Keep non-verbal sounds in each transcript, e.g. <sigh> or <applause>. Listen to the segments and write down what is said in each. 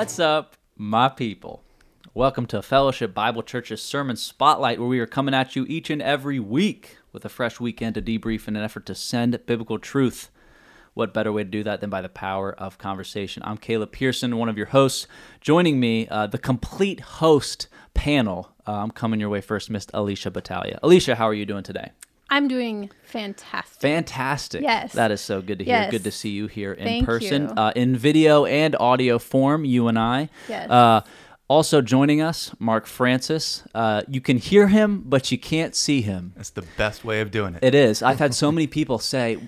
What's up, my people? Welcome to Fellowship Bible Church's Sermon Spotlight, where we are coming at you each and every week with a fresh weekend to debrief in an effort to send biblical truth. What better way to do that than by the power of conversation? I'm Caleb Pearson, one of your hosts. Joining me, uh, the complete host panel. Uh, I'm coming your way first, Miss Alicia Battaglia. Alicia, how are you doing today? I'm doing fantastic. Fantastic. Yes. That is so good to hear. Yes. Good to see you here in Thank person, you. Uh, in video and audio form, you and I. Yes. Uh, also joining us, Mark Francis. Uh, you can hear him, but you can't see him. That's the best way of doing it. It is. I've had so many people say,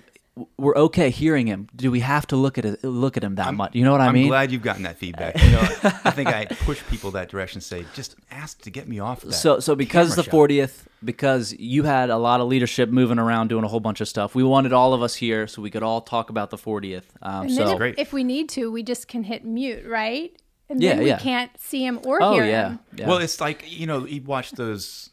"We're okay hearing him. Do we have to look at it, look at him that much?" You know what I mean? I'm glad you've gotten that feedback. You know, I think I <laughs> push people that direction. Say, just ask to get me off that. So, so because it's the shot. 40th, because you had a lot of leadership moving around doing a whole bunch of stuff, we wanted all of us here so we could all talk about the 40th. Um, and so, then Great. if, if we need to, we just can hit mute, right? And Yeah, then we yeah. can't see him or oh hear yeah, him. yeah. Well, it's like you know, you watch those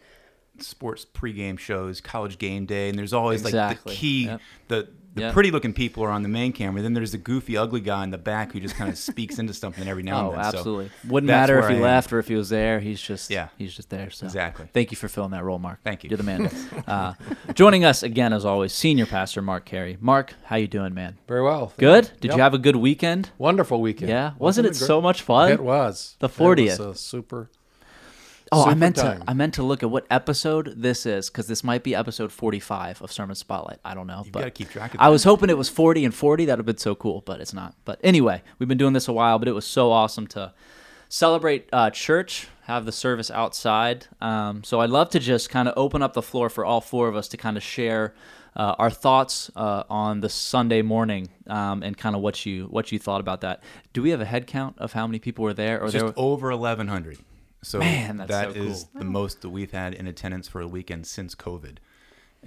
sports pregame shows, college game day, and there's always Exactly. like the key, Yep. the the Yep. pretty looking people are on the main camera. Then there's the goofy, ugly guy in the back who just kind of <laughs> speaks into something every now Oh, and then. So absolutely. Wouldn't matter if he I am. left or if he was there. He's just Yeah. he's just there. So Exactly. Thank you for filling that role, Mark. Thank you. You're the man. <laughs> uh, joining us again, as always, senior pastor Mark Carey. Mark, how you doing, man? Very well. Good. Did Yep. you have a good weekend? wonderful weekend? Yeah. Wasn't it great? so much fun? It was The It 40th. was a super. Oh, I Super meant to. I meant to look at what episode this is because this might be episode 45 of Sermon Spotlight. I don't know. You've gotta keep track of I that. was hoping it was 40 and 40. That would have been so cool, but it's not. But anyway, we've been doing this a while, but it was so awesome to celebrate uh, church, have the service outside. Um, so I'd love to just kind of open up the floor for all four of us to kind of share. Uh, our thoughts uh, on the Sunday morning um, and kind of what you what you thought about that. Do we have a head count of how many people were there? Or It's there just were, over 1,100. So Man, that's that so is cool. the most that we've had in attendance for a weekend since COVID.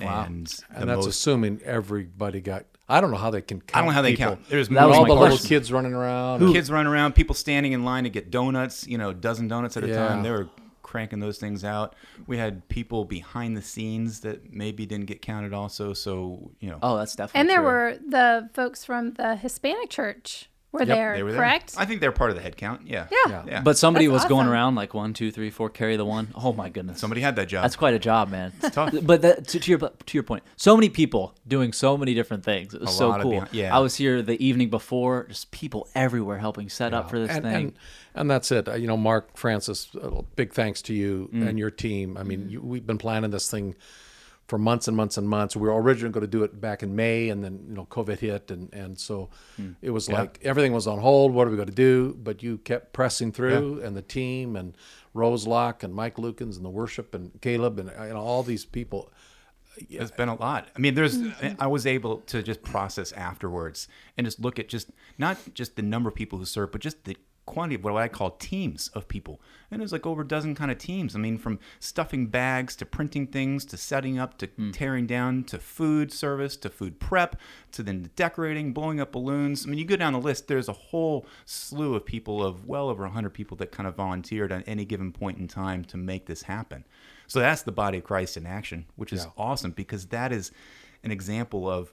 Wow. And, And that's most, assuming everybody got. I don't know how they can. Count I don't know how they people. count. There's That was all my the little kids running around. kids running around, people standing in line to get donuts, you know, a dozen donuts at a Yeah. time. They were cranking those things out. We had people behind the scenes that maybe didn't get counted also. So, you know, oh, that's definitely And there true. were the folks from the Hispanic church were Yep, there, they were correct? I think they're part of the head count. Yeah. yeah. Yeah. Yeah. But somebody That's was going around like one, two, three, four, carry the one. Oh my goodness, Somebody had that job. that's quite a job, man. It's tough. <laughs> But that, to, to your to your point, so many people doing so many different things. It was A so cool. behind- yeah. I was here the evening before, just people everywhere helping set up for this and, thing. And, and that's it. Uh, You know, Mark Francis, uh, big thanks to you Mm. and your team. I mean, you, we've been planning this thing for months and months and months. We were originally going to do it back in May, and then you know COVID hit, and and so Mm. it was like everything was on hold. What are we going to do? But you kept pressing through, and the team, and Rose Locke, and Mike Lukens, and the worship, and Caleb, and you know all these people. It's been a lot. I mean, there's. Mm-hmm. I was able to just process afterwards and just look at just not just the number of people who serve, but just the quantity of what I call teams of people. And it was like over a dozen kind of teams. I mean, from stuffing bags to printing things to setting up to Hmm. tearing down to food service to food prep to then decorating, blowing up balloons. I mean, you go down the list. There's a whole slew of people of well over 100 people that kind of volunteered at any given point in time to make this happen. So that's the body of Christ in action, which is Yeah. awesome because that is an example of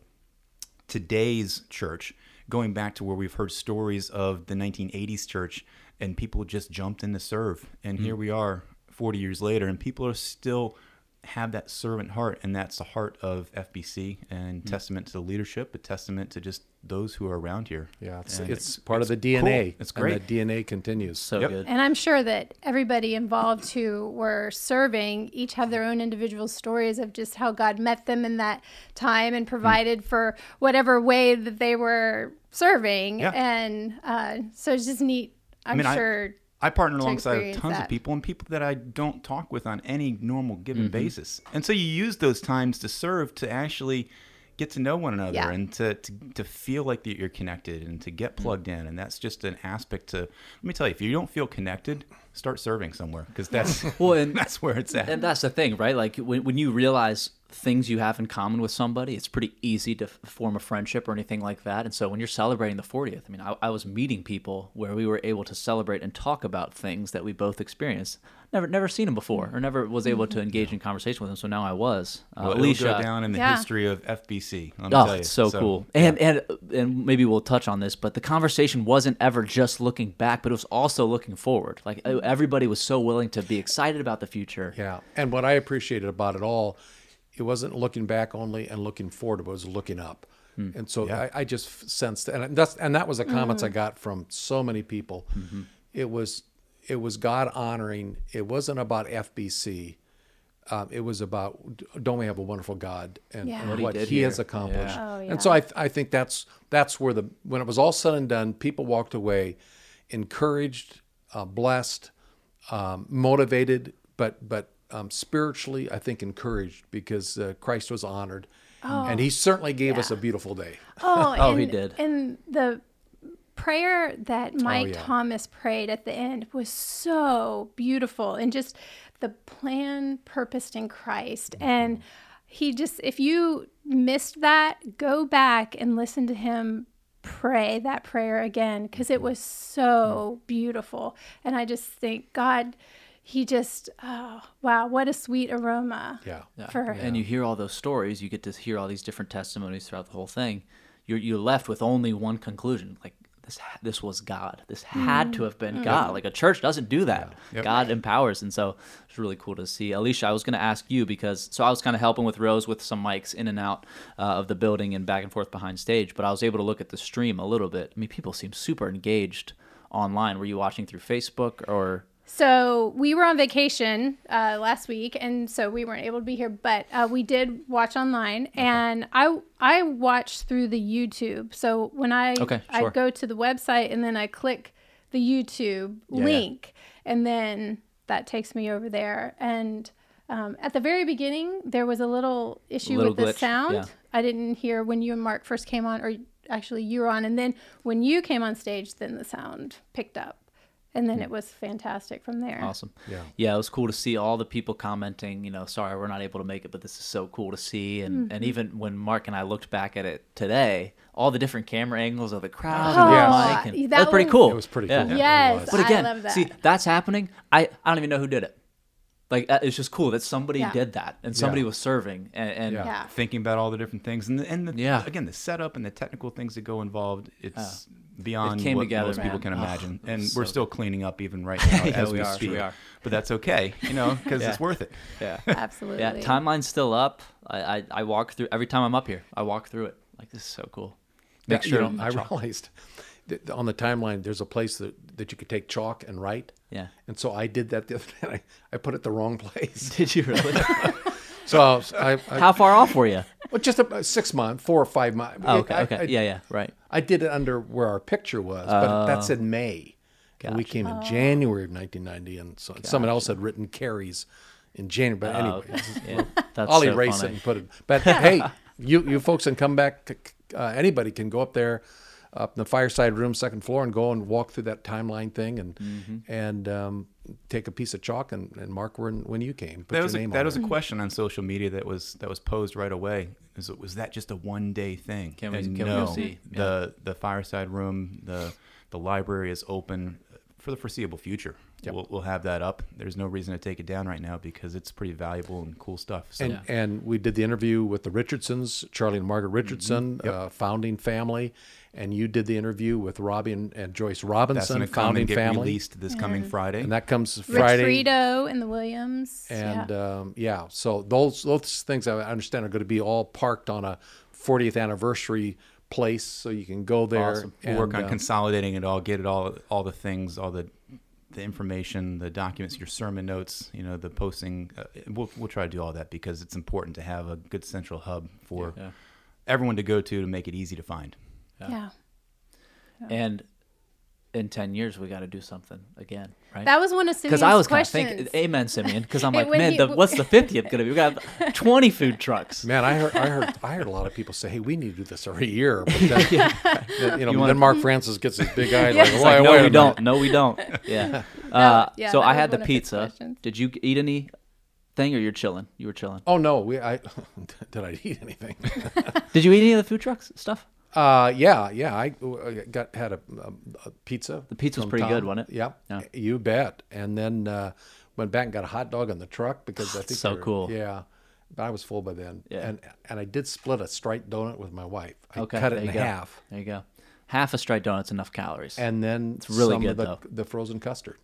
today's church going back to where we've heard stories of the 1980s church and people just jumped in to serve. And mm. here we are 40 years later and people are still have that servant heart and that's the heart of fbc and testament to the leadership a testament to just those who are around here Yeah, it's, And it's part of the cool. DNA. it's And great the DNA continues. so Yep. good. And I'm sure that everybody involved who were serving each have their own individual stories of just how God met them in that time and provided for whatever way that they were serving. Yeah. And uh, so it's just neat. I'm mean, sure. I partner alongside tons that. of people and people that I don't talk with on any normal given Mm-hmm. basis. And so you use those times to serve to actually get to know one another Yeah. and to, to, to feel like that you're connected and to get plugged in. And that's just an aspect to, let me tell you, if you don't feel connected, start serving somewhere because that's, Well, and- <laughs> that's where it's at. And that's the thing, right? Like when, when you realize things you have in common with somebody, it's pretty easy to f- form a friendship or anything like that. And so when you're celebrating the 40th, I mean, I, I was meeting people where we were able to celebrate and talk about things that we both experienced. Never, never seen them before, or never was able to engage in conversation with them. So now I was. Uh, Well, Alicia, go down in the Yeah. history of FBC. Let me Oh, tell you. it's so, cool. And and and maybe we'll touch on this, but the conversation wasn't ever just looking back, but it was also looking forward. Like e- everybody was so willing to be excited about the future. Yeah. And what I appreciated about it all, it wasn't looking back only and looking forward, but it was looking up. And so Yeah. I, I just sensed, and that's and that was the comments I got from so many people. It was it was God honoring. It wasn't about FBC. Um, it was about don't we have a wonderful God and, Yeah. and What he what, did He, has accomplished. Yeah. Oh, And so. I I think that's that's where the when it was all said and done, people walked away encouraged, uh, blessed, um, motivated, but but um, spiritually, I think encouraged because uh, Christ was honored, and He certainly gave us a beautiful day. Oh, <laughs> Oh, and, he did. And the prayer that Mike Oh, yeah. Thomas prayed at the end was so beautiful and just the plan purposed in Christ. Mm-hmm. And he just, if you missed that, go back and listen to him pray that prayer again because it was so beautiful. And I just think, God, he just, oh, wow, what a sweet aroma. Yeah. For And you hear all those stories, you get to hear all these different testimonies throughout the whole thing. You're you're left with only one conclusion, like this this was God. This had to have been God. Like a church doesn't do that. Yep. God empowers, and so it's really cool to see. Alicia, I was going to ask you because so I was kind of helping with Rose with some mics in and out uh, of the building and back and forth behind stage, but I was able to look at the stream a little bit. I mean, people seem super engaged online. Were you watching through Facebook or? So we were on vacation uh, last week, and so we weren't able to be here. But uh, we did watch online, and I I watched through the YouTube. So when I Okay, I go to the website and then I click the YouTube Yeah, yeah. link, and then that takes me over there. And um, at the very beginning, there was a little issue Little with the sound. yeah. I didn't hear when you and Mark first came on, or actually you were on, and then when you came on stage, then the sound picked up, and then it was fantastic from there. Awesome. Yeah. Yeah, it was cool to see all the people commenting, you know, sorry we're not able to make it, but this is so cool to see. And Mm-hmm. and even when Mark and I looked back at it today, all the different camera angles of the crowd Oh, and the mic and that that was pretty cool. It was pretty Yeah. cool. Yes, It was. But again, I love that. see, that's happening. I, I don't even know who did it. Like uh, it's just cool that somebody Yeah. did that and somebody Yeah. was serving and, and Yeah. yeah. Thinking about all the different things and the, and the, Yeah. again the setup and the technical things that go involved. It's beyond came what together, most people man. can Oh, imagine, and was we're still cleaning up even right <laughs> now Yeah, as we we, speak. we are. But that's okay, you know, because <laughs> Yeah. it's worth it. yeah. <laughs> Absolutely. Yeah, timeline's still up. I, I, I walk through every time I'm up here. I walk through it. Like this is so cool. Make Yeah, sure you know, I realized that on the timeline there's a place that, that you could take chalk and write. Yeah. And so I did that the other <laughs> day. I, I put it the wrong place. <laughs> Did you really? <laughs> So I, I How far off were you? well, just a, six month, four or five months. Oh, okay, I, okay. I, yeah, yeah, right. I did it under where our picture was, but that said May. And we came in January of 1990, and so someone else had written Careys in January. But anyway, Oh, okay. Yeah, that's I'll so erase funny. it and put it. But hey, you you folks can come back. Uh, anybody can go up there, up in the fireside room, second floor, and go and walk through that timeline thing, and Mm-hmm. and um, take a piece of chalk and, and mark when when you came. Put that your was a, that on was it. a question on social media that was that was posed right away. Was, was that just a one day thing? Can we- and can we go no, see? the the fireside room, the the library is open for the foreseeable future. Yep. We'll, we'll have that up. There's no reason to take it down right now because it's pretty valuable and cool stuff. So And, and we did the interview with the Richardsons, Charlie and Margaret Richardson, Mm-hmm. Yep. uh, founding family, and you did the interview with Robbie and, and Joyce Robinson, going to come founding and get family, released this coming Friday. and that comes Friday. Frito and the Williams. And yeah. um, yeah, so those those things I understand are going to be all parked on a 40th anniversary place, so you can go there. Awesome. We'll work on uh, consolidating it all, get it all, all the things, all the, the information, the documents, your sermon notes, you know, the posting. Uh, we'll, we'll try to do all that because it's important to have a good central hub for Yeah. everyone to go to to make it easy to find. yeah. And in 10 years, we got to do something again, right? That was one of Because I was kind of thinking, amen, Simeon. Because I'm <laughs> like, man, he- the, what's the 50th going to be? We got <laughs> 20 food trucks. Man, I heard, I heard, I heard a lot of people say, "Hey, we need to do this every year." <laughs> But then, then, you know, You wanna- then Mark Francis gets his big eye, Yeah. like, It's "Why, Like, no, a we don't. No, we don't. Yeah. Uh, yeah, so I had the one of his pizza. Did you eat anything thing, or you're chilling? You were chilling. Oh no, we I did I eat anything? Did you eat any of the food trucks stuff? Uh, yeah, yeah. I, I got had a, a, a pizza. The pizza was pretty good, wasn't it? Yeah, Yeah. you bet. And then uh, went back and got a hot dog on the truck because I <sighs> think so were- cool. Yeah, but I was full by then. Yeah. and and I did split a striped donut with my wife. I Okay, cut it in go. half, There you go. Half a straight donut's enough calories. and then it's really some good, of the, though. the frozen custard.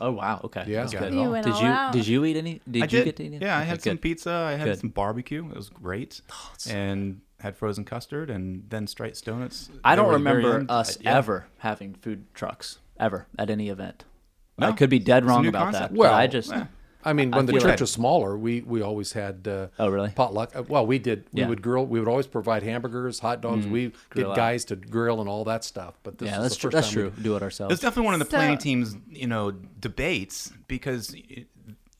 oh wow, okay, Yeah. that's good. You went did you out. did you eat any? Did I you get to eat any? Yeah, I Okay, had some good. pizza. I had Good. some barbecue. It was great. and had frozen custard and then straight donuts. I don't were at the very remember us yeah. ever having food trucks ever at any event. I could be dead wrong about concept. that. Well, I just yeah. I mean, I when the church like- was smaller, we we always had uh, Oh, really? potluck. Uh, Well, we did. We Yeah. would grill. We would always provide hamburgers, hot dogs. we get guys to grill and all that stuff. But this yeah, that's the true. first That's time we- true. Do it ourselves. It's definitely one of the So- planning team's, you know, debates because it,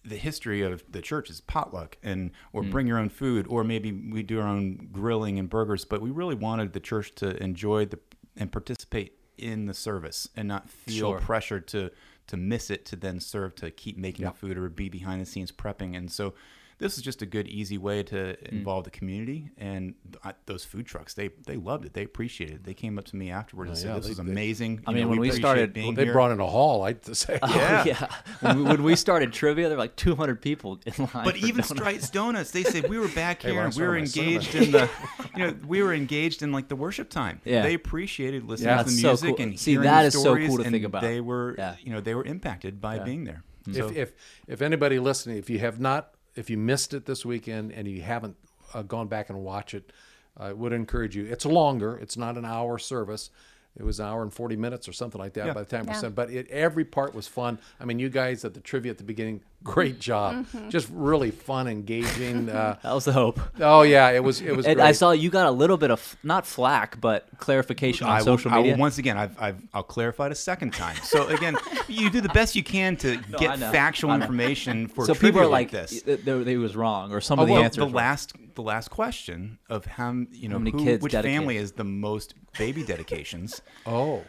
the history of the church is potluck and or Hmm. bring your own food or maybe we do our own grilling and burgers, but we really wanted the church to enjoy the and participate in the service and not feel Sure. pressure to to miss it to then serve to keep making Yeah. the food or be behind the scenes prepping. And so this is just a good easy way to Hmm. involve the community and th- those food trucks they they loved it they appreciated it they came up to me afterwards and Oh, said yeah, this they- is they- amazing I You mean, know, when we appreciate started- being Well, they here. brought in a hall. I'd say. <laughs> Yeah. Oh, yeah. When, we- when we started trivia, there were like 200 people in line. But even donuts. Stripes Donuts, they said we were back <laughs> here when I and we were engaged in the, <laughs> you know, we were engaged in like the worship time. Yeah. They appreciated listening Yeah, to the that's so music cool. and See, hearing that the is so stories, cool to think about. They were, Yeah. you know, they were impacted by Yeah. being there. Mm. So, if, if if anybody listening, if you have not, if you missed it this weekend and you haven't uh, gone back and watch it, I would encourage you. It's longer. It's not an hour service. It was an hour and forty minutes or something like that Yeah. by the time we Yeah. sent. But it, every part was fun. I mean, you guys at the trivia at the beginning, great job. Mm-hmm. Just really fun, engaging. Uh, <laughs> That was the hope. oh yeah, it was. It was. And great. I saw you got a little bit of not flack, but clarification on I will, social I will- media. once again, I've, I've, I'll clarify it a second time. So again, <laughs> you do the best you can to I get factual information for so people are like, this. "Th- th- they was wrong, or some Oh, of the well, answers. the were- last the last question of how you know many who, kids which dedicated? family is the most baby dedications. <laughs> oh.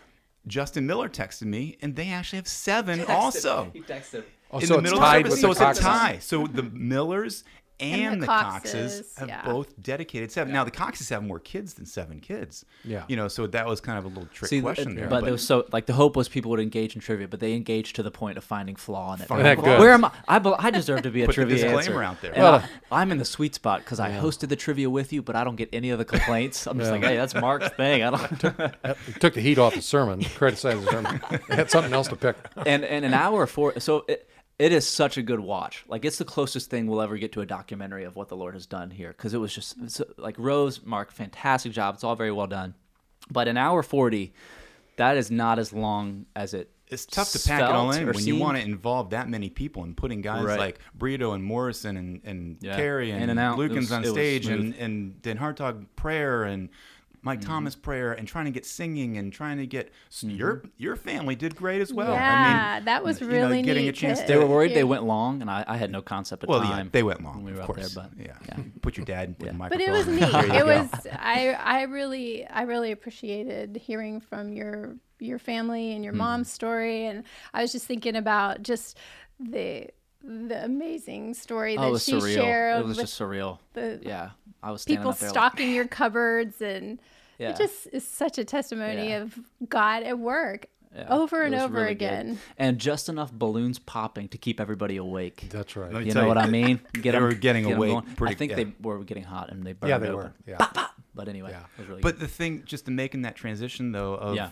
Justin Miller texted me, and they actually have seven also. He texted. Oh, in so the it's middle tied service, with so the it's a tie. So the Millers and, And the, the Coxes, Coxes, have yeah. both dedicated seven. Now the Coxes have more kids than seven kids. Yeah. you know, so that was kind of a little trick See, question there. but, it was so like the hope was people would engage in trivia, but they engaged to the point of finding flaw in it. Finding That flaw. Where am I? I, I deserve to be <laughs> a Put the trivia disclaimer answer. out there. Well, I, am in the sweet spot because I hosted the trivia with you, but I don't get any of the <laughs> complaints. I'm just like, hey, that's Mark's thing. I don't. It took the heat off the sermon. Criticized the sermon. It had something else to pick. and and an hour for so it, it is such a good watch like it's the closest thing we'll ever get to a documentary of what the lord has done here because it was just like rose mark fantastic job it's all very well done but an hour 40 that is not as long as it it's tough to pack it all in when you want to involve that many people and putting guys Right. like Brito and Morrison and, and Yeah. Carey and, and. Lukens was- on stage and, and Dan Hartog prayer and Mike Mm-hmm. Thomas prayer and trying to get singing and trying to get your your family did great as well. yeah, I mean, that was you know, really getting neat a chance to they were worried they went long and i, I had no concept of well, time yeah, they went long, when we were of up there, but yeah. yeah. <laughs> put your dad with Yeah. the but it was neat. <laughs> It was I I really I really appreciated hearing from your your family and your Mm-hmm. mom's story and I was just thinking about just the the amazing story oh, that it was she surreal shared it was just surreal the yeah i was standing people up there like, stocking your cupboards and Yeah. it just is such a testimony Yeah. of God at work yeah, over and over really good. again. and just enough balloons popping to keep everybody awake That's right. Let me You tell know what I mean? <laughs> Get they 'em- were getting get 'em awake going. pretty- I think yeah. they were getting hot and they burned Yeah, they open. were. Yeah. Pop, pop. But anyway, Yeah. it was really But good. the thing, just to making that transition though, of Yeah.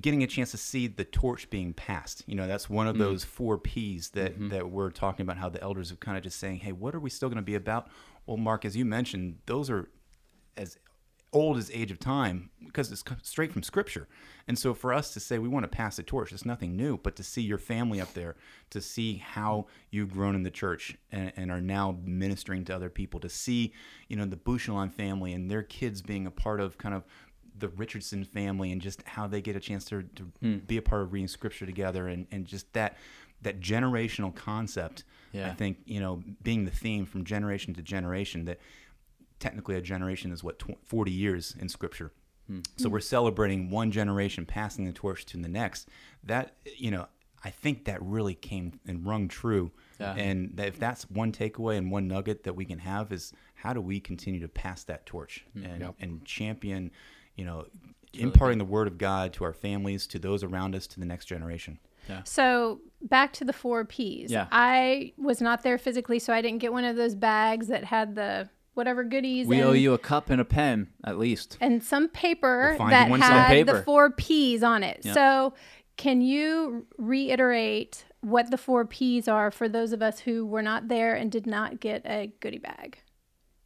getting a chance to see the torch being passed. You know, that's one Mm. of those four P's that Mm-hmm. that we're talking about. How the elders are kind of just saying, "Hey, what are we still going to be about?" Well, Mark, as you mentioned, those are as old as age of time because it's straight from scripture and so for us to say we want to pass the torch it's nothing new but to see your family up there to see how you've grown in the church and, and are now ministering to other people to see you know the Bouchelon family and their kids being a part of kind of the Richardson family and just how they get a chance to, to Hmm. be a part of reading scripture together and, and just that that generational concept Yeah. I think you know being the theme from generation to generation that technically a generation is what tw- 40 years in scripture hmm. so we're celebrating one generation passing the torch to the next that you know I think that really came and rung true. Yeah. And that if that's one takeaway and one nugget that we can have is how do we continue to pass that torch hmm. and, Yep. and champion, you know, imparting the word of God to our families, to those around us, to the next generation. So back to the four P's. Yeah. I was not there physically, so I didn't get one of those bags that had the whatever goodies. We and, owe you a cup and a pen, at least. and some paper We'll find that had someday. the four P's on it. Yeah. So can you reiterate what the four P's are for those of us who were not there and did not get a goodie bag?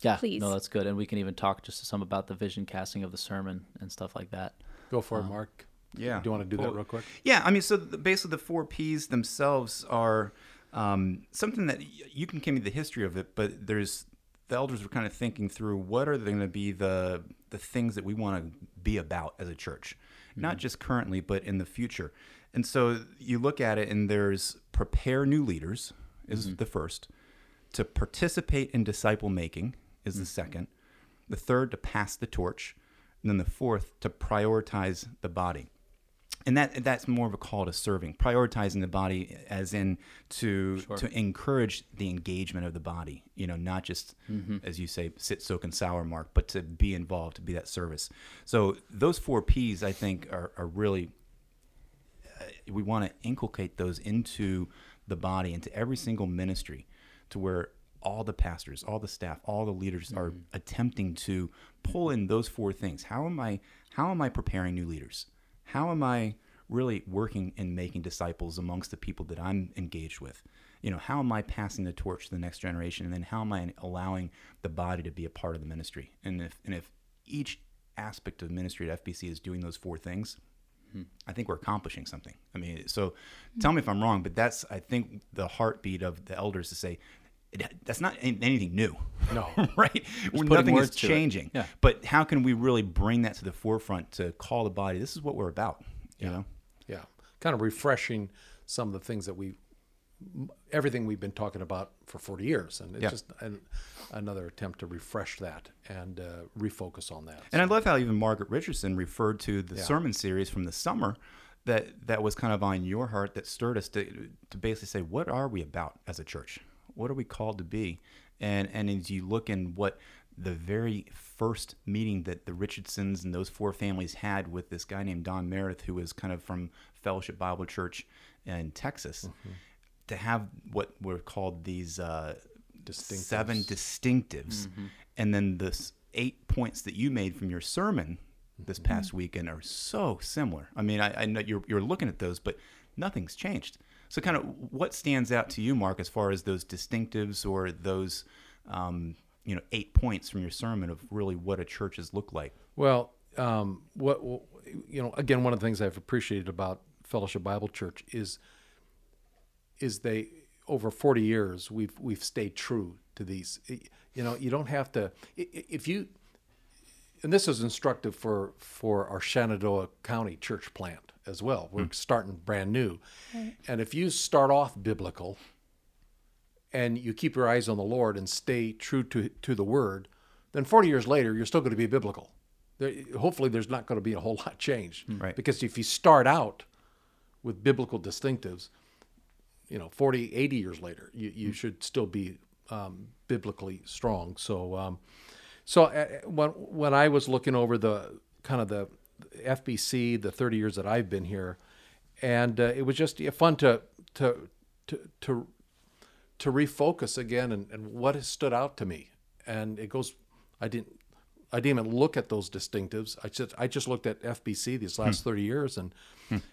Yeah, Please. no, that's good, and we can even talk just some about the vision casting of the sermon and stuff like that. Go for it, Mark. Yeah. Do you want to do that real quick? Yeah, I mean, so the, basically the four P's themselves are um, something that y- you can give me the history of it, but there's the elders were kind of thinking through what are they going to be the the things that we want to be about as a church, not mm-hmm. just currently, but in the future. And so you look at it, and there's prepare new leaders is mm-hmm. the first, to participate in disciple making is the mm-hmm. second, the third to pass the torch, and then the fourth to prioritize the body and that that's more of a call to serving prioritizing the body as in to to encourage the engagement of the body you know not just as you say sit soak and sour mark but to be involved to be that service. So those four p's i think are, are really uh, we want to inculcate those into the body into every single ministry to where all the pastors all the staff all the leaders are attempting to pull in those four things. How am i how am i preparing new leaders how am i really working and making disciples amongst the people that i'm engaged with? You know how am i passing the torch to the next generation? And then how am i allowing the body to be a part of the ministry? And if and if each aspect of ministry at fbc is doing those four things I think we're accomplishing something. I mean, so tell me if I'm wrong, but that's I think the heartbeat of the elders to say it, that's not anything new. No. <laughs> right? Nothing is words to it. changing. Yeah. But how can we really bring that to the forefront to call the body? This is what we're about. You know. Yeah, kind of refreshing some of the things that we, everything we've been talking about for 40 years, and it's Yeah. just an, another attempt to refresh that and uh, refocus on that. And I love how even Margaret Richardson referred to the Yeah. sermon series from the summer that that was kind of on your heart that stirred us to to basically say what are we about as a church? What are we called to be? And and as you look in what the very first meeting that the Richardsons and those four families had with this guy named Don Meredith, who was kind of from Fellowship Bible Church in Texas, mm-hmm. to have what were called these uh, seven distinctives, mm-hmm. and then the eight points that you made from your sermon this mm-hmm. past weekend are so similar. I mean, I, I know you're you're looking at those, but nothing's changed. So, kind of, what stands out to you, Mark, as far as those distinctives or those, um, you know, eight points from your sermon of really what a church has looked like? Well, um, what you know, again, one of the things I've appreciated about Fellowship Bible Church is is they over 40 years we've we've stayed true to these. You know, you don't have to if you and this is instructive for for our Shenandoah County church plant as well. We're starting brand new, and if you start off biblical and you keep your eyes on the Lord and stay true to to the Word, then 40 years later you're still going to be biblical. There, hopefully, there's not going to be a whole lot changed. Right. Because if you start out with biblical distinctives, you know, 40, 80 years later, you, you should still be um, biblically strong. So, um, so uh, when when I was looking over the kind of the FBC, the 30 years that I've been here, and uh, it was just fun to to to to to refocus again and, and what has stood out to me. And it goes, I didn't, I didn't even look at those distinctives. I just, I just looked at FBC these last 30 years and,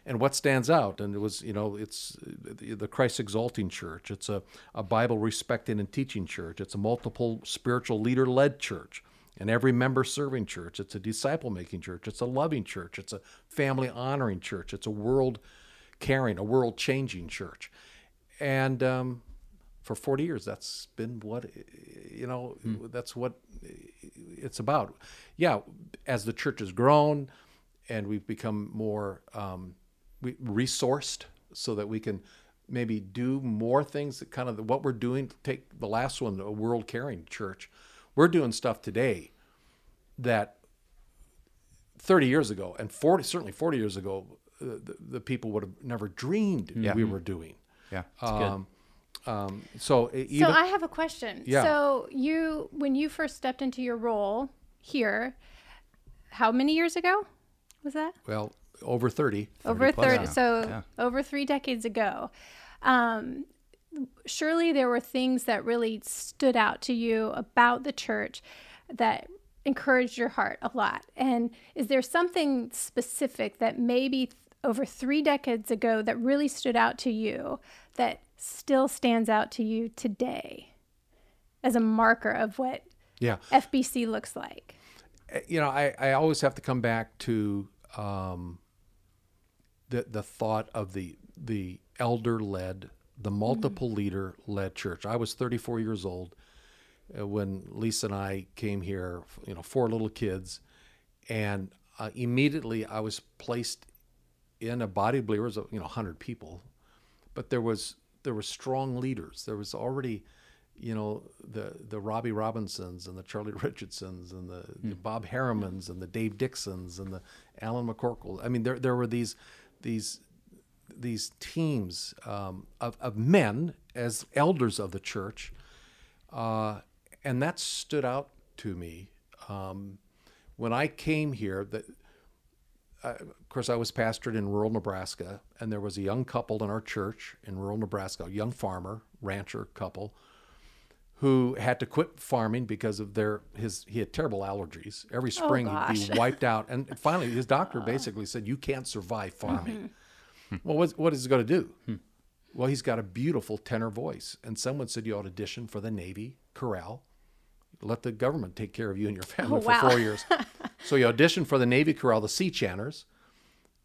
and what stands out. And it was, you know, it's the, the Christ exalting church. It's a, a Bible respecting and teaching church. It's a multiple spiritual leader led church and every member serving church. It's a disciple making church. It's a loving church. It's a family honoring church. It's a world caring, a world changing church. And, um, for 40 years that's been what you know that's what it's about yeah as the church has grown and we've become more um, we resourced so that we can maybe do more things that kind of what we're doing take the last one a world caring church we're doing stuff today that 30 years ago and 40 certainly 40 years ago uh, the, the people would have never dreamed we were doing. Yeah. Um, um, so So I have a question. Yeah. So you, when you first stepped into your role here, how many years ago was that? well over thirty. over plus 30 now. so Yeah. over three decades ago um, surely there were things that really stood out to you about the church that encouraged your heart a lot and is there something specific that maybe over three decades ago that really stood out to you that still stands out to you today as a marker of what Yeah. fbc looks like you know, I, I always have to come back to um, the the thought of the the elder led, the multiple leader led church. I was 34 years old uh, when Lisa and I came here. You know, four little kids, and uh, immediately I was placed in a body of believers of you know 100 people, but there was there were strong leaders. There was already you know the the Robbie Robinsons and the Charlie <laughs> Richardsons and the, the Bob Harrimans and the Dave Dixons and the Alan McCorkle. I mean, there there were these these these teams um, of of men as elders of the church, uh, and that stood out to me um, when I came here. That of course, I was pastored in rural Nebraska, and there was a young couple in our church in rural Nebraska, a young farmer, rancher couple, who had to quit farming because of their his he had terrible allergies. Every spring he'd be wiped out, and finally his doctor <laughs> basically said, "You can't survive farming." Well, what's, what is he going to do? Well, he's got a beautiful tenor voice, and someone said you ought to audition for the Navy Corral. Let the government take care of you and your <laughs> family Oh, for wow. four years. <laughs> so he auditioned for the Navy Corral, the Sea Chanters,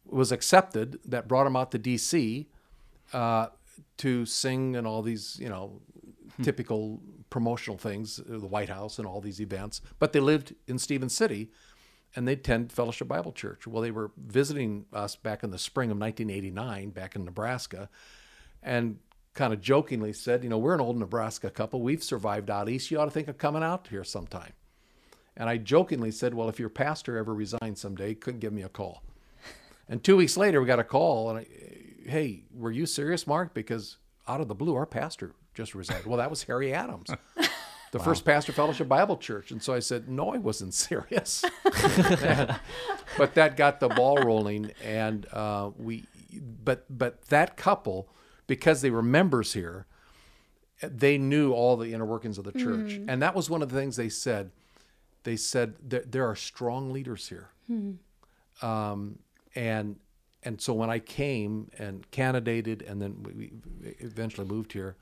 was accepted. That brought him out to D.C. Uh, to sing and all these, you know, typical promotional things, uh, the White House and all these events. But they lived in Stephens City, and they attend Fellowship Bible Church. Well, they were visiting us back in the spring of 1989, back in Nebraska, and kind of jokingly said, you know, we're an old Nebraska couple. We've survived out east. You ought to think of coming out here sometime. And I jokingly said, well, if your pastor ever resigned someday, couldn't give me a call. And two weeks later, we got a call, and I, hey, were you serious, Mark? Because out of the blue, our pastor just resigned. Well, that was Harry Adams, the first pastor Fellowship Bible Church. And so I said, no, I wasn't <laughs> serious. <laughs> but that got the ball rolling, and uh, we, but but that couple, because they were members here, they knew all the inner workings of the church, and that was one of the things they said. They said there, there are strong leaders here, um, and and so when I came and candidated, and then we eventually moved here,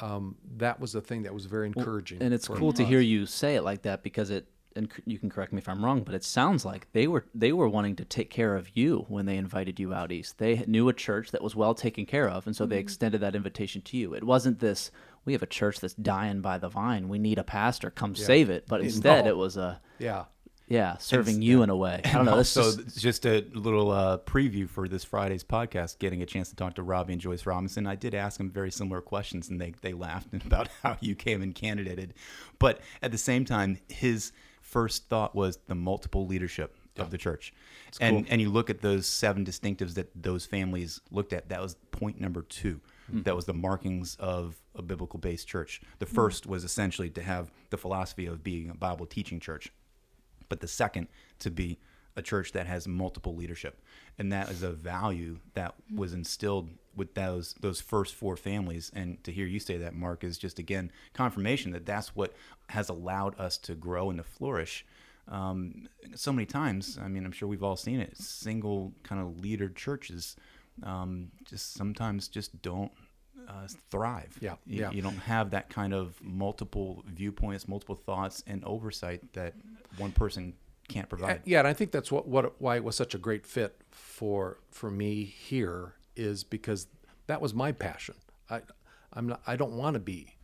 um, that was the thing that was very encouraging. And it's for cool to hear you say it like that because it and you can correct me if I'm wrong, but it sounds like they were they were wanting to take care of you when they invited you out east. They knew a church that was well taken care of, and so they extended that invitation to you. It wasn't this we have a church that's dying by the vine. We need a pastor. Come save it. But instead, No. it was a Yeah. Yeah serving you in a way. I don't know. This So is just a little uh, preview for this Friday's podcast, getting a chance to talk to Robbie and Joyce Robinson. I did ask them very similar questions, and they they laughed <laughs> about how you came and candidated. But at the same time, his first thought was the multiple leadership of the church, and and you look at those seven distinctives that those families looked at. That was point number two. That was the markings of a biblical based church. The first was essentially to have the philosophy of being a Bible teaching church but the second to be a church that has multiple leadership. And that is a value that was instilled with those those first four families. And to hear you say that mark is just again confirmation that that's what has allowed us to grow and to flourish. Um, so many times i mean i'm sure we've all seen it single kind of leader churches um, just sometimes just don't uh, thrive. Yeah, you, yeah. you don't have that kind of multiple viewpoints multiple thoughts and oversight that one person can't Uh, provide Yeah, and I think that's what, what why it was such a great fit for for me here is because that was my passion. I I'm not I don't want to be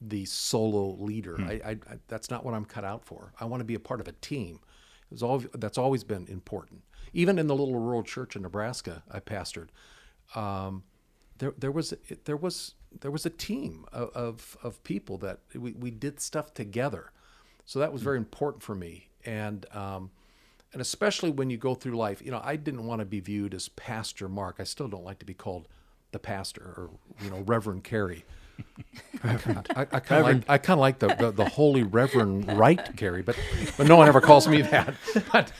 the solo leader. I, I, I that's not what I'm cut out for. I want to be a part of a team. All that's always been important. Even in the little rural church in Nebraska I pastored, um, there there was there was there was a team of of, of people that we, we did stuff together. So that was very important for me. And um, and especially when you go through life, you know, I didn't want to be viewed as Pastor Mark. I still don't like to be called the pastor or you know Reverend Carey. I, I kind of like I kind of like the, the, the holy Reverend Right Gary, but but no one ever calls me that. <laughs> But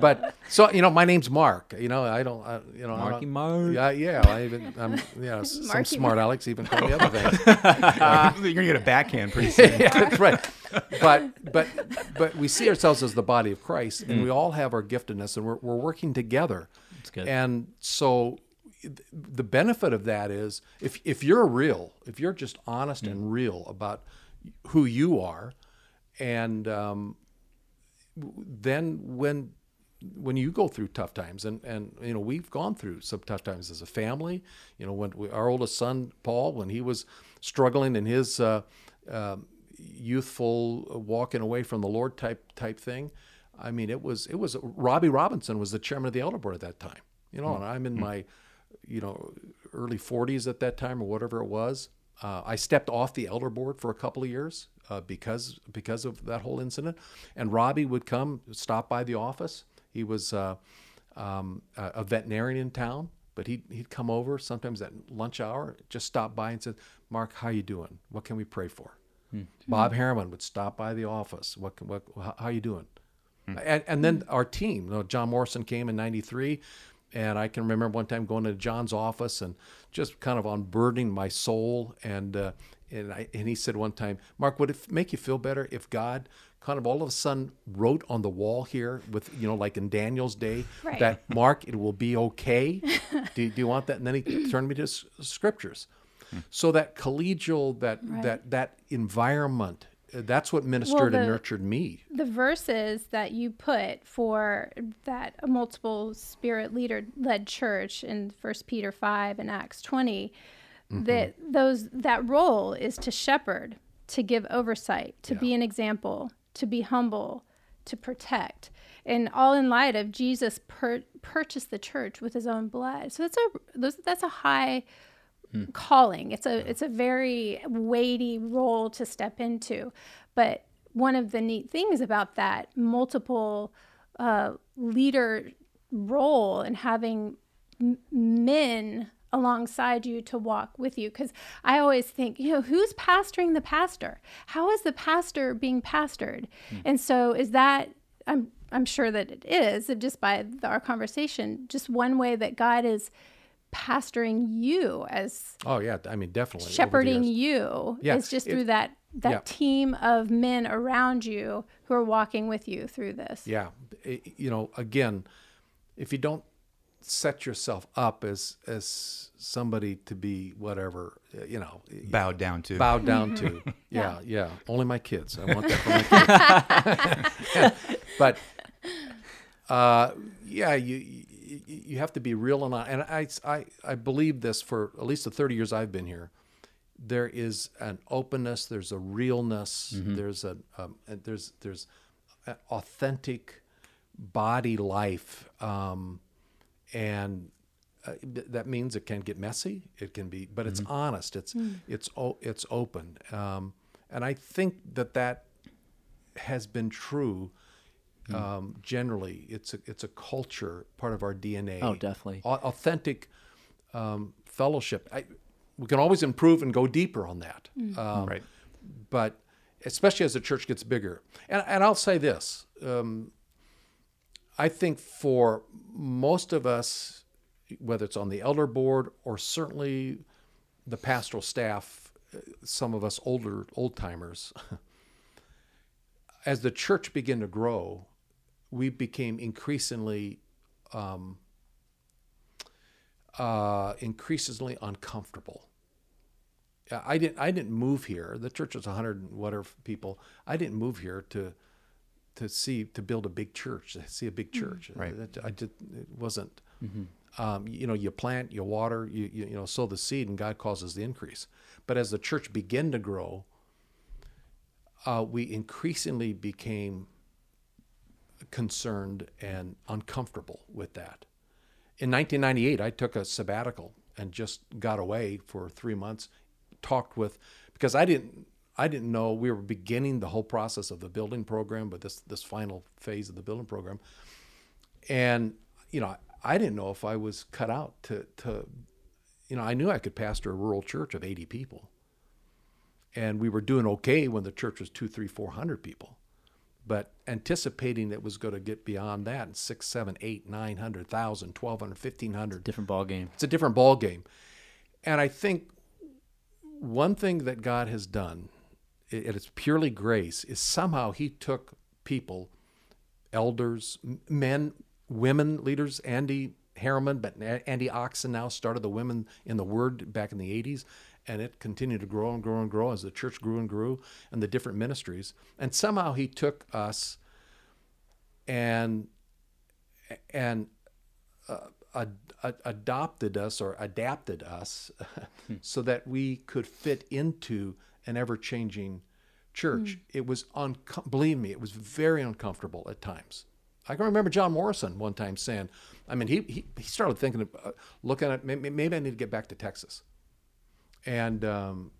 but so you know my name's Mark. You know I don't I, you know I'm Marky not- Mark. Yeah yeah I even I'm yeah s- <laughs> some Marky smart Alex even called me other things. <laughs> Uh, you're gonna get a backhand pretty soon. yeah, that's right. But but but we see ourselves as the body of Christ, and mm. we all have our giftedness, and we're we're working together. That's good. And so th- the benefit of that is if if you're real, if you're just honest and real about who you are, and um, then when when you go through tough times and and you know we've gone through some tough times as a family. You know when we, our oldest son paul when he was struggling in his uh, um youthful uh, walking away from the lord type type thing i mean it was it was robbie robinson was the chairman of the elder board at that time. You know and i'm in my you know early 40s at that time or whatever it was uh, I stepped off the elder board for a couple of years uh, because because of that whole incident. And Robbie would come stop by the office. He was uh, um, a veterinarian in town, but he'd, he'd come over sometimes at lunch hour, just stop by and said, "Mark, how you doing? What can we pray for?" Bob Harriman would stop by the office. What, can- what how, how you doing? And, and then our team, you know, John Morrison came in '93, and I can remember one time going to John's office and just kind of unburdening my soul. And uh, and I and he said one time, Mark, would it make you feel better if God kind of all of a sudden wrote on the wall here with you know like in Daniel's day Right. that Mark, it will be okay. <laughs> do, do you want that? And then he turned me to s- scriptures. So that collegial, that that that environment, that's what ministered and the- nurtured me. the verses that you put for that multiple spirit leader led church in First Peter five and Acts 20 mm-hmm. that those that role is to shepherd, to give oversight, to be an example, to be humble, to protect, and all in light of Jesus pur- purchased the church with His own blood. So that's a that's a high calling. It's a it's a very weighty role to step into. But one of the neat things about that multiple uh, leader role and having m- men alongside you to walk with you because i always think you know who's pastoring the pastor? How is the pastor being pastored? And so is that i'm i'm sure that it is just by the, our conversation just one way that god is pastoring you as Oh yeah, I mean definitely shepherding you Yeah, is just it- through that that yeah. team of men around you who are walking with you through this Yeah, I- you know, again, if you don't set yourself up as as somebody to be whatever, uh, you know, Bowed down to. bowed down <laughs> to. Yeah, yeah. Only my kids. I want that for my kids. <laughs> <laughs> but uh, yeah, you, you you have to be real and hon- and I, I I believe this for at least the thirty years I've been here. There is an openness. There's a realness. There's a um, there's there's an authentic body life, um, and uh, th- that means it can get messy. It can be, but it's honest. It's it's o- it's open, um, and I think that that has been true. Um, generally, it's a it's a culture part of our DNA. Oh, definitely. Au- authentic um, fellowship. I, we can always improve and go deeper on that. Um, Right. But especially as the church gets bigger, and and I'll say this. Um, I think for most of us, whether it's on the elder board or certainly the pastoral staff, uh, some of us older old timers, <laughs> as the church began to grow, we became increasingly um, uh, increasingly uncomfortable. I didn't. I didn't move here. The church was 100 and whatever people. I didn't move here to to see to build a big church. To see a big church. Right. That- I did. It wasn't. Um, you know, you plant, you water, you, you you know, sow the seed, and God causes the increase. But as the church began to grow, uh, we increasingly became concerned and uncomfortable with that. In 1998, I took a sabbatical and just got away for three months. Talked with because I didn't I didn't know we were beginning the whole process of the building program, but this this final phase of the building program, and you know, I didn't know if I was cut out to to, you know, I knew I could pastor a rural church of 80 people, and we were doing okay when the church was two, three, four hundred people, but anticipating it was going to get beyond that and six, seven, eight, nine hundred thousand, twelve hundred, fifteen hundred. Different ball game. It's a different ball game, and I think one thing that God has done, and it's purely grace, is somehow He took people, elders, men, women leaders. Andy Harriman, but Andy Oxen now started the Women in the Word back in the '80s, and it continued to grow and grow and grow as the church grew and grew, and the different ministries. And somehow He took us and and uh, ad- ad- adopted us or adapted us hmm. <laughs> so that we could fit into an ever-changing church. Hmm. It was uncom- believe me, it was very uncomfortable at times. I can remember John Morrison one time saying, I mean, he he, he started thinking, of, uh, looking at maybe, maybe I need to get back to Texas, and um,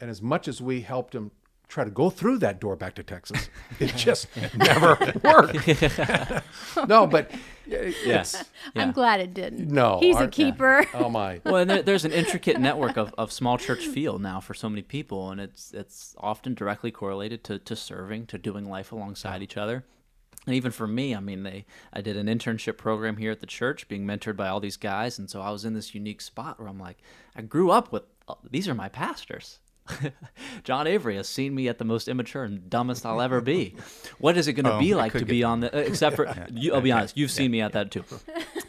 and as much as we helped him try to go through that door back to Texas, <laughs> it just never <laughs> worked. <laughs> no, but Yes. I'm glad it didn't. no, He's a our- keeper. Oh my. well, and there, there's an intricate network of, of small church feel now for so many people, and it's it's often directly correlated to, to serving, to doing life alongside each other. And even for me, I mean, they I did an internship program here at the church, being mentored by all these guys, and so I was in this unique spot where I'm like, I grew up with these are my pastors. <laughs> John Avery has seen me at the most immature and dumbest I'll ever be. What is it going to Oh, be like to be on the? uh, Except for, <laughs> you, I'll be honest, you've seen me at that too. <laughs>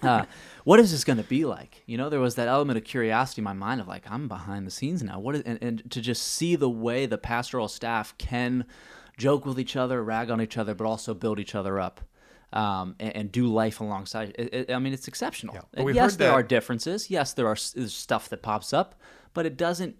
Uh, what is this going to be like? You know, there was that element of curiosity in my mind of like, I'm behind the scenes now. What is, and, and to just see the way the pastoral staff can joke with each other, rag on each other, but also build each other up. Um, and, and do life alongside. It, it, I mean, it's exceptional. but yes, there that- are differences. Yes, there are stuff that pops up, but it doesn't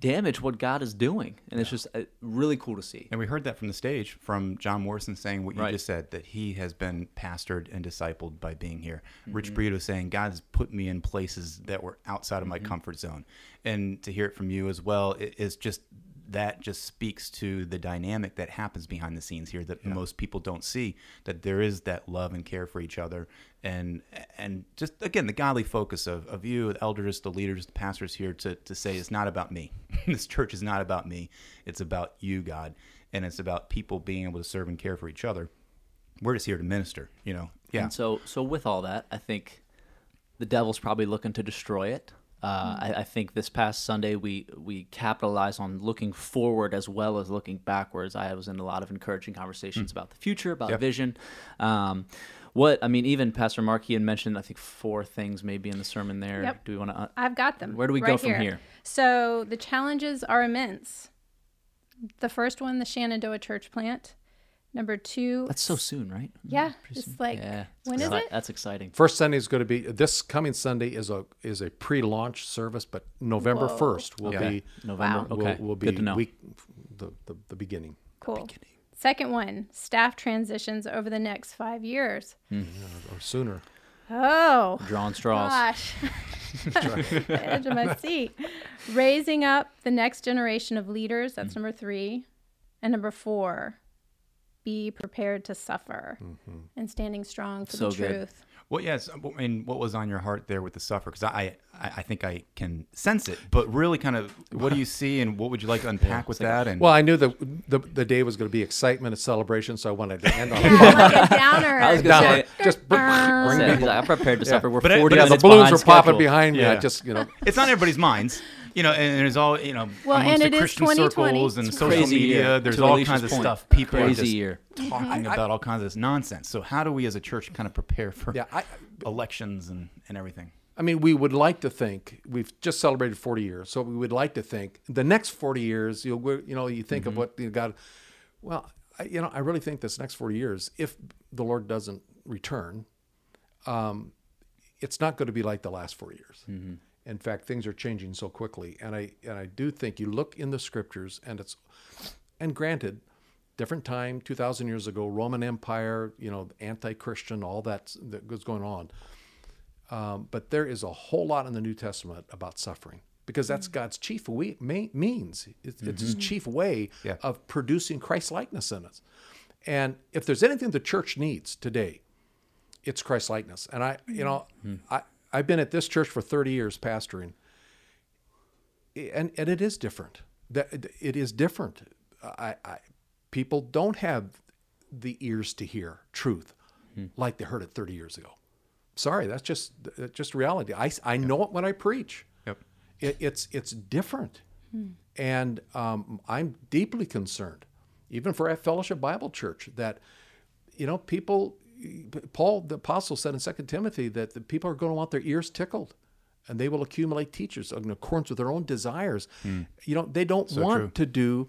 damage what God is doing, and it's just uh, really cool to see. And we heard that from the stage from John Morrison saying what you Right. just said that he has been pastored and discipled by being here. Mm-hmm. Rich Brito saying God has put me in places that were outside of my Mm-hmm. comfort zone. And to hear it from you as well it is just that just speaks to the dynamic that happens behind the scenes here that most people don't see that there is that love and care for each other. And and just again the godly focus of, of you the elders the leaders the pastors here to, to say it's not about me. <laughs> This church is not about me. It's about you god. And it's about people being able to serve and care for each other. We're just here to minister you know? Yeah. And so, so with all that, I think the devil's probably looking to destroy it. Uh, I, I think this past Sunday we we capitalized on looking forward as well as looking backwards. I was in a lot of encouraging conversations about the future, about Yeah. vision. Um, what I mean, even Pastor Mark he had mentioned I think four things maybe in the sermon there. Yep. Do we want to? Uh, I've got them. Where do we go right from here? So the challenges are immense. The first one, the Shenandoah church plant. Number two, that's so soon, right? yeah, Pretty it's soon. like yeah. when is Exci- it? That's exciting. First Sunday is going to be this coming Sunday is a is a pre-launch service, but November Whoa. first will Okay. be November. Wow. Okay. will, will be Good to know. week the, the the beginning cool. Second one, staff transitions over the next five years. or sooner. Oh, Drawing straws. gosh, <laughs> <laughs> the edge of my seat. Raising up the next generation of leaders. That's Mm. number three, and number four, be prepared to suffer and standing strong for So the good. truth. Well, yes. and what was on your heart there with the suffer? Because I, I, I think I can sense it. But really, kind of, what do you see, and what would you like to unpack with that? And Well, I knew that the the day was going to be excitement and celebration, so I wanted to end on <laughs> Yeah, like a downer. I was gonna say. just bring, Uh, people. I'm prepared to suffer. We're But 40 but Yeah, the balloons behind were popping schedule. behind me. I Yeah. just you know it's on everybody's minds, you know. And there's all, you know, Well, amongst and the it is Christian 2020. circles and It's social media. year, There's all Alicia's kinds of point. stuff. People are just year. talking about all kinds of this nonsense. So how do we, as a church, kind of prepare for yeah. I elections and, and everything? I mean, we would like to think we've just celebrated 40 years, so we would like to think the next 40 years. You know, you know, you think Mm-hmm. of what you got. Well, I, you know, I really think this next 40 years, if the Lord doesn't return, um, it's not going to be like the last four years. Mm-hmm. In fact, things are changing so quickly, and I and I do think you look in the scriptures, and it's and granted, different time, 2,000 years ago, Roman Empire, you know, anti-Christian, all that that was going on. Um, but there is a whole lot in the New Testament about suffering because that's mm. God's chief we, ma- means. It's, it's His mm-hmm. chief way Yeah. of producing Christ likeness in us. And if there's anything the church needs today, it's Christ likeness. And I, you mm. know, mm. I I've been at this church for 30 years pastoring, and and it is different. That it is different. I, I people don't have the ears to hear truth like they heard it 30 years ago. Sorry, that's just that's just reality. I, I know it when I preach. Yep. It, it's it's different, and um, I'm deeply concerned, even for a Fellowship Bible Church, that you know people. Paul the apostle said in Second Timothy that the people are going to want their ears tickled, and they will accumulate teachers in accordance with their own desires. You know they don't want true. to do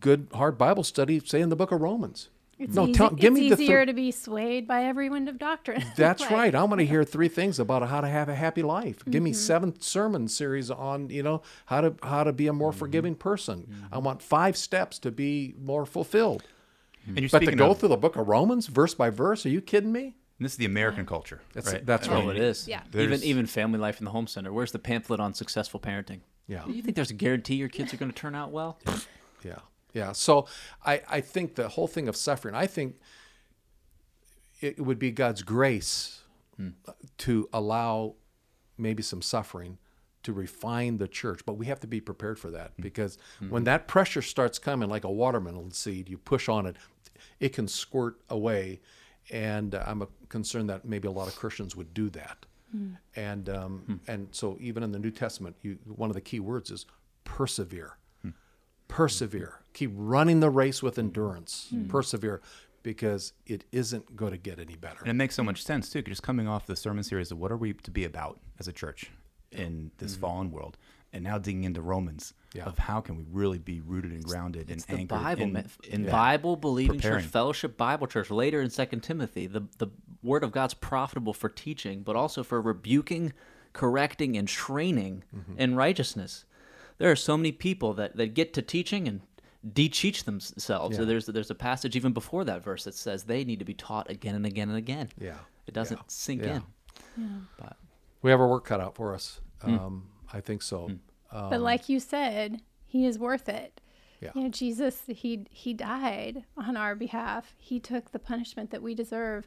good hard Bible study, say in the Book of Romans. It's, no, easy, tell, give it's me the thir- easier to be swayed by every wind of doctrine. <laughs> That's Like, right. I want to hear three things about how to have a happy life. Give Mm-hmm. me seven sermon series on, you know, how to how to be a Mm-hmm. more forgiving person. I want five steps to be more fulfilled. And you're But to go of, through the book of Romans verse by verse, are you kidding me? this is the American culture. That's right? that's I right. Oh, it is. Yeah. Even There's- even family life in the home center. Where's the pamphlet on successful parenting? Yeah. You think there's a guarantee your kids are going to turn out well? <laughs> Yeah, yeah. So I, I think the whole thing of suffering, I think it would be God's grace hmm. to allow maybe some suffering to refine the church. But we have to be prepared for that mm-hmm. because when mm-hmm. that pressure starts coming like a watermelon seed, you push on it, it can squirt away. And I'm concerned that maybe a lot of Christians would do that. Mm. And um, hmm. and so even in the New Testament, you, one of the key words is persevere. Hmm. Persevere. Keep running the race with endurance. Hmm. Persevere because it isn't going to get any better. And it makes so much sense too. just coming off the sermon series of what are we to be about as a church in this fallen world, and now digging into Romans Yeah. of how can we really be rooted and grounded and The anchored Bible, in, in that. Bible believing preparing. church, fellowship Bible church. Later in Second Timothy, the the word of God's profitable for teaching, but also for rebuking, correcting, and training Mm-hmm. in righteousness. There are so many people that, that get to teaching and de-teach themselves. So there's there's a passage even before that verse that says they need to be taught again and again and again. Yeah. it doesn't Yeah. sink Yeah. in. But we have our work cut out for us hmm. um, i think so hmm. um, but like you said, he is worth it. Yeah. You know, Jesus, he he died on our behalf. He took the punishment that we deserve,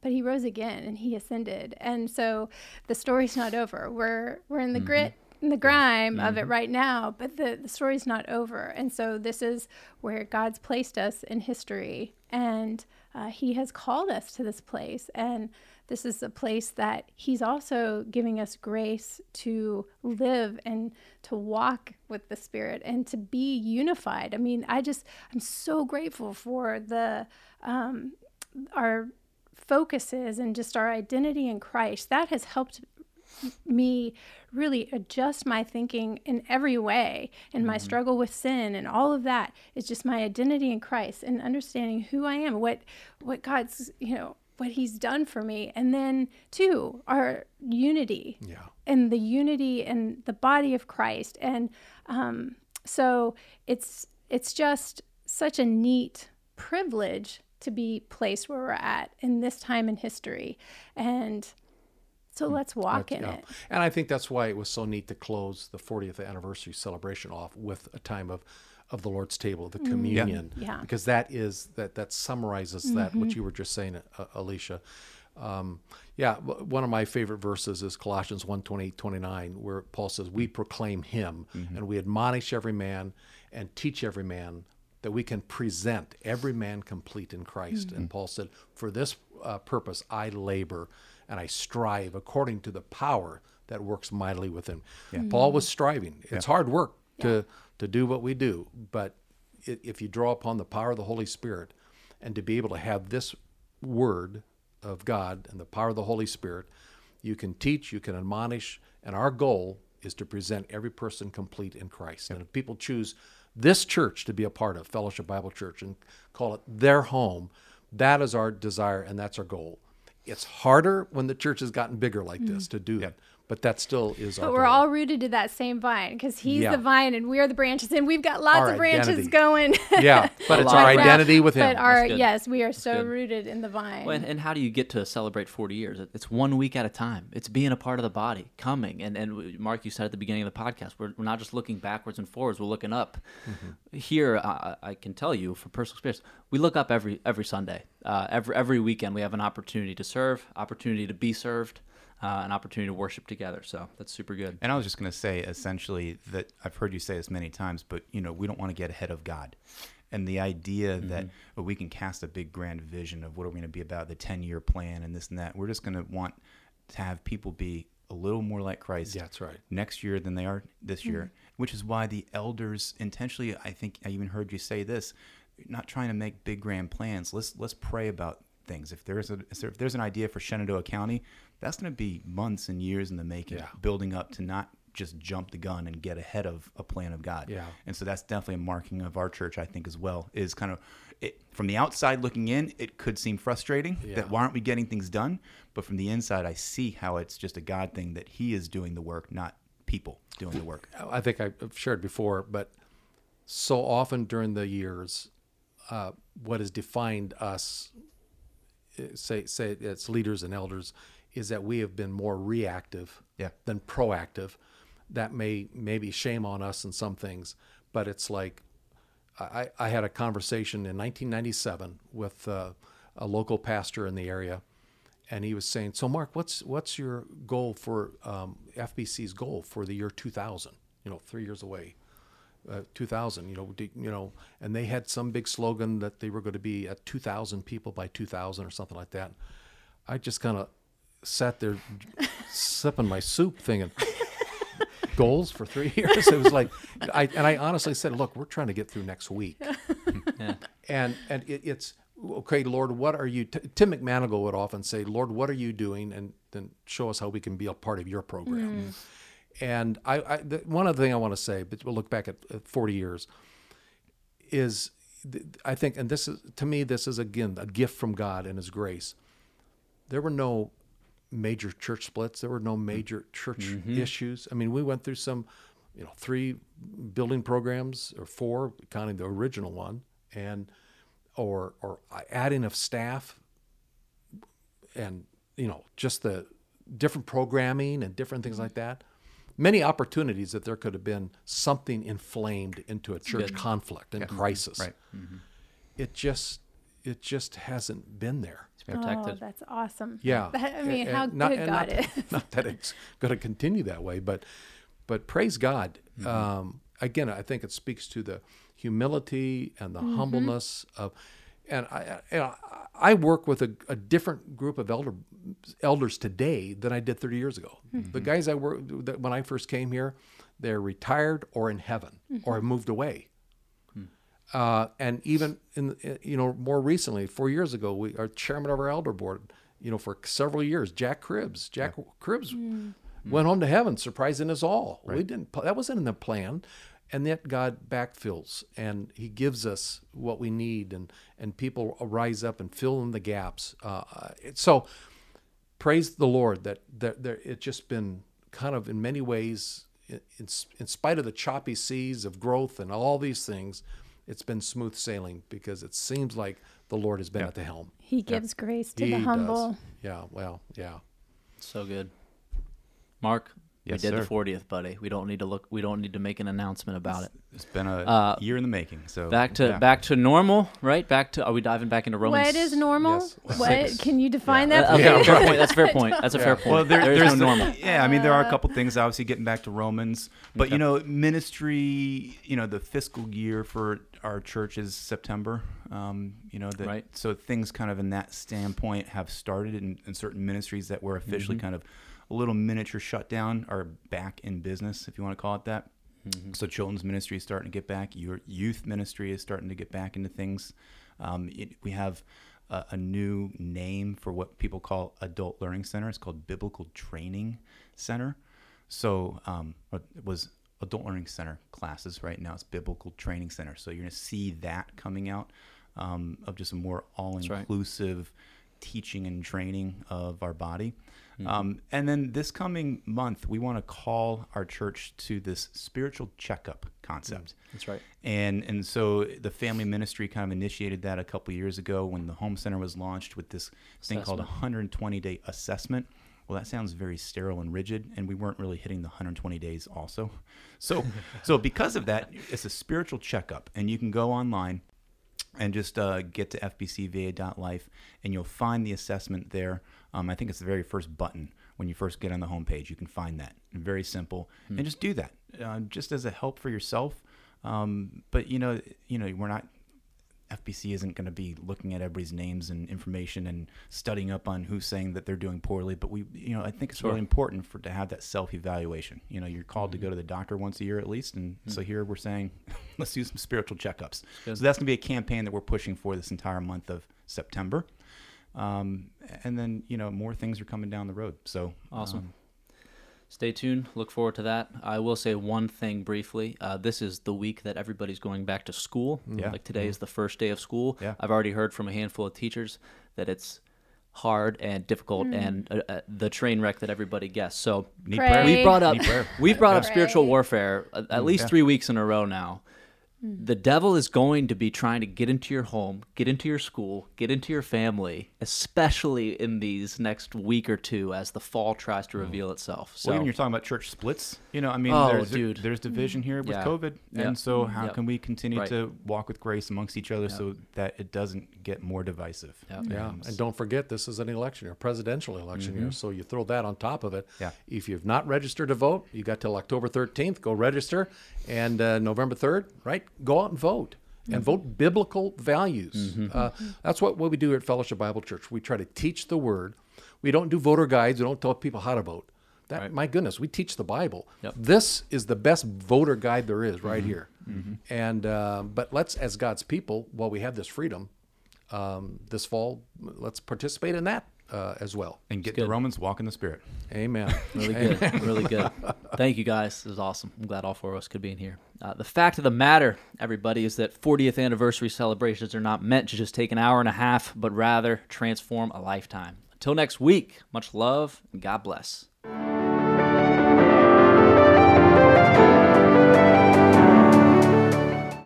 but he rose again and he ascended. And so the story's not over. We're we're in the mm-hmm. grit and the grime of it mm-hmm. right now, but the, the story's not over. And so this is where God's placed us in history and uh, he has called us to this place and this is a place that he's also giving us grace to live and to walk with the spirit and to be unified. I mean i just i'm so grateful for the um, our focuses and just our identity in christ. That has helped me really adjust my thinking in every way and my struggle with sin and all of that. Is just my identity in Christ and understanding who I am what what God's you know what he's done for me. And then two our unity. Yeah. and the unity and the body of Christ. And um, so it's it's just such a neat privilege to be placed where we're at in this time in history. And so let's walk in Yeah. it. And i think that's why it was so neat to close the 40th anniversary celebration off with a time of of the lord's table the communion Yeah. because that is that that summarizes that what you were just saying uh, alicia. Um, yeah one of my favorite verses is colossians 1 28 29 where paul says we proclaim him and we admonish every man and teach every man that we can present every man complete in christ. And paul said for this uh, purpose i labor and i strive according to the power that works mightily within. Paul was striving. It's hard work to to do what we do but if you draw upon the power of the holy spirit and to be able to have this word of God and the power of the Holy Spirit, you can teach, you can admonish, and our goal is to present every person complete in Christ. And if people choose this church to be a part of, Fellowship Bible Church, and call it their home, that is our desire and that's our goal. It's harder when the church has gotten bigger like mm-hmm. this to do it, but that still is our But we're goal. all rooted to that same vine because he's Yeah. the vine and we are the branches, and we've got lots Our of branches identity. going. <laughs> yeah but it's <laughs> our identity with him But our yes, we are so good. rooted in the vine. Well, and, and how do you get to celebrate 40 years? It's one week at a time. It's being a part of the body, coming. And, and Mark, you said at the beginning of the podcast, we're, we're not just looking backwards and forwards, we're looking up. Here, I, I can tell you from personal experience, we look up every every Sunday. Uh, every, every weekend, we have an opportunity to serve, opportunity to be served, uh, an opportunity to worship together. So that's super good. And I was just going to say essentially that I've heard you say this many times, but you know, we don't want to get ahead of God. And the idea that Mm-hmm. uh, we can cast a big grand vision of what are we going to be about, the 10 year plan and this and that. We're just going to want to have people be a little more like Christ Yeah, that's right. next year than they are this year, Mm-hmm. which is why the elders intentionally, I think I even heard you say this, not trying to make big grand plans. Let's let's pray about things. If there's a if there's an idea for Shenandoah County, that's going to be months and years in the making, Yeah. building up to not just jump the gun and get ahead of a plan of God. Yeah. And so that's definitely a marking of our church, I think, as well. Is kind of it, from the outside looking in, it could seem frustrating Yeah. that why aren't we getting things done? But from the inside, I see how it's just a God thing that He is doing the work, not people doing the work. I think I've shared before, but so often during the years, uh, what has defined us, uh, say say it's leaders and elders, is that we have been more reactive Yeah. than proactive. That may maybe shame on us in some things, but it's like I, I had a conversation in 1997 with uh, a local pastor in the area, and he was saying, "So, Mark, what's what's your goal for um, FBC's goal for the year 2000? You know, three years away, uh, 2000. You know, you know." And they had some big slogan that they were going to be at 2,000 people by 2000 or something like that. I just kind of sat there sipping my soup, thinking. Goals for three <laughs> years. It was like, I and I honestly said, "Look, we're trying to get through next week." <laughs> Yeah. and and it, it's okay lord what are you t- tim mcmanigal would often say lord what are you doing and then show us how we can be a part of your program mm-hmm. and i, I the, one other thing i want to say but we'll look back at, at 40 years is th- i think and this is to me this is again a gift from god and his grace there were no major church splits. There were no mm-hmm. major church mm-hmm. issues. I mean we went through some you know three building programs or four counting the original one and or or adding of staff and you know just the different programming and different things mm-hmm. like that. Many opportunities that there could have been something inflamed into a church conflict and crisis. Right. it just it just hasn't been there protected. Oh, that's awesome. yeah <laughs> I mean, And- how and not- good and God not, is. <laughs> not that it's going to continue that way but but praise god Mm-hmm. um, again i think it speaks to the humility and the humbleness of and I, I- you know, I work with a, a different group of elder elders today than I did 30 years ago. The guys I work that when I first came here, they're retired or in heaven or have moved away. Uh, and even in you know more recently, four years ago, we our chairman of our elder board, you know, for several years, Jack Cribbs. Jack Cribbs went home to heaven, surprising us all. We didn't. That wasn't in the plan, and yet God backfills and He gives us what we need, and and people rise up and fill in the gaps. Uh, so praise the Lord that that there it's just been kind of in many ways, in, in, in spite of the choppy seas of growth and all these things, it's been smooth sailing because it seems like the Lord has been at the helm. He gives grace to He the humble. does. Yeah. Well. Yeah. So good. Mark, Yes, we did sir. the 40th, buddy. We don't need to look. We don't need to make an announcement about it. It's been a Uh, year in the making. So Back to yeah. back to normal, right? Back to. Are we diving back into Romans? What is normal? Yes. What Six. can you define Uh, that? okay, Yeah, fair point. That's a fair point. That's a <laughs> fair point. Well, there, there is there's no the- normal. <laughs> Yeah, I mean, there are Uh, a couple things. Obviously, getting back to Romans, but Okay. you know, ministry. You know, the fiscal year for our church is September. Um, you know, the, Right. So things kind of in that standpoint have started, in, in certain ministries that were officially Mm-hmm. kind of a little miniature shutdown are back in business, if you want to call it that. Mm-hmm. So children's ministry is starting to get back. Your youth ministry is starting to get back into things. Um, it, we have a, a new name for what people call adult learning center. It's called Biblical Training Center. So um, it was adult learning center classes. Right now, it's Biblical Training Center. So you're going to see that coming out um, of just a more all-inclusive teaching and training of our body. Mm-hmm. Um, and then this coming month, we want to call our church to this spiritual checkup concept. That's right. And and so the family ministry kind of initiated that a couple years ago when the home center was launched with this thing called a 120 day assessment. Well, that sounds very sterile and rigid, and we weren't really hitting the 120 days also. <laughs> So so because of that, it's a spiritual checkup, and you can go online and just uh, get to fbcva.life and you'll find the assessment there. Um, I think it's the very first button when you first get on the homepage. You can find that. Very simple, and just do that, uh, just as a help for yourself. Um, but you know, you know, we're not. FBC isn't going to be looking at everybody's names and information and studying up on who's saying that they're doing poorly. But we, you know, I think it's really important for to have that self evaluation. You know, you're called to go to the doctor once a year at least, and so here we're saying, <laughs> let's do some spiritual checkups. So that's going to be a campaign that we're pushing for this entire month of September. Um, and then you know more things are coming down the road. So Awesome. um, Stay tuned. Look forward to that. I will say one thing briefly. Uh, this is the week that everybody's going back to school. Yeah. Like today is the first day of school. Yeah. I've already heard from a handful of teachers that it's hard and difficult and uh, uh, the train wreck that everybody guessed. So need Pray. prayer. we brought up Need prayer. we've brought up spiritual warfare at, at least yeah. three weeks in a row now. Hmm. The devil is going to be trying to get into your home, get into your school, get into your family, especially in these next week or two as the fall tries to hmm. reveal itself. So Well, even you're talking about church splits. You know, I mean, Oh, there's, dude. there's division here with Yeah. COVID, Yeah. and so mm-hmm. how Yep. can we continue Right. to walk with grace amongst each other so that it doesn't get more divisive? Yep. Yeah, and don't forget this is an election year, presidential election year. Mm-hmm. So you throw that on top of it. Yeah. If you've not registered to vote, you got till October 13th. Go register, and uh, November 3rd, right? Go out and vote. And vote biblical values. Uh, that's what, what we do at Fellowship Bible Church. We try to teach the Word. We don't do voter guides. We don't tell people how to vote. That my goodness, we teach the Bible. Yep. This is the best voter guide there is, right here. And uh, but let's, as God's people, while we have this freedom, um, this fall, let's participate in that uh, as well. And get the Romans walk in the Spirit. Amen. Really good. really good. <laughs> Thank you, guys. This is awesome. I'm glad all four of us could be in here. Uh, the fact of the matter, everybody, is that 40th anniversary celebrations are not meant to just take an hour and a half, but rather transform a lifetime. Until next week, much love and God bless.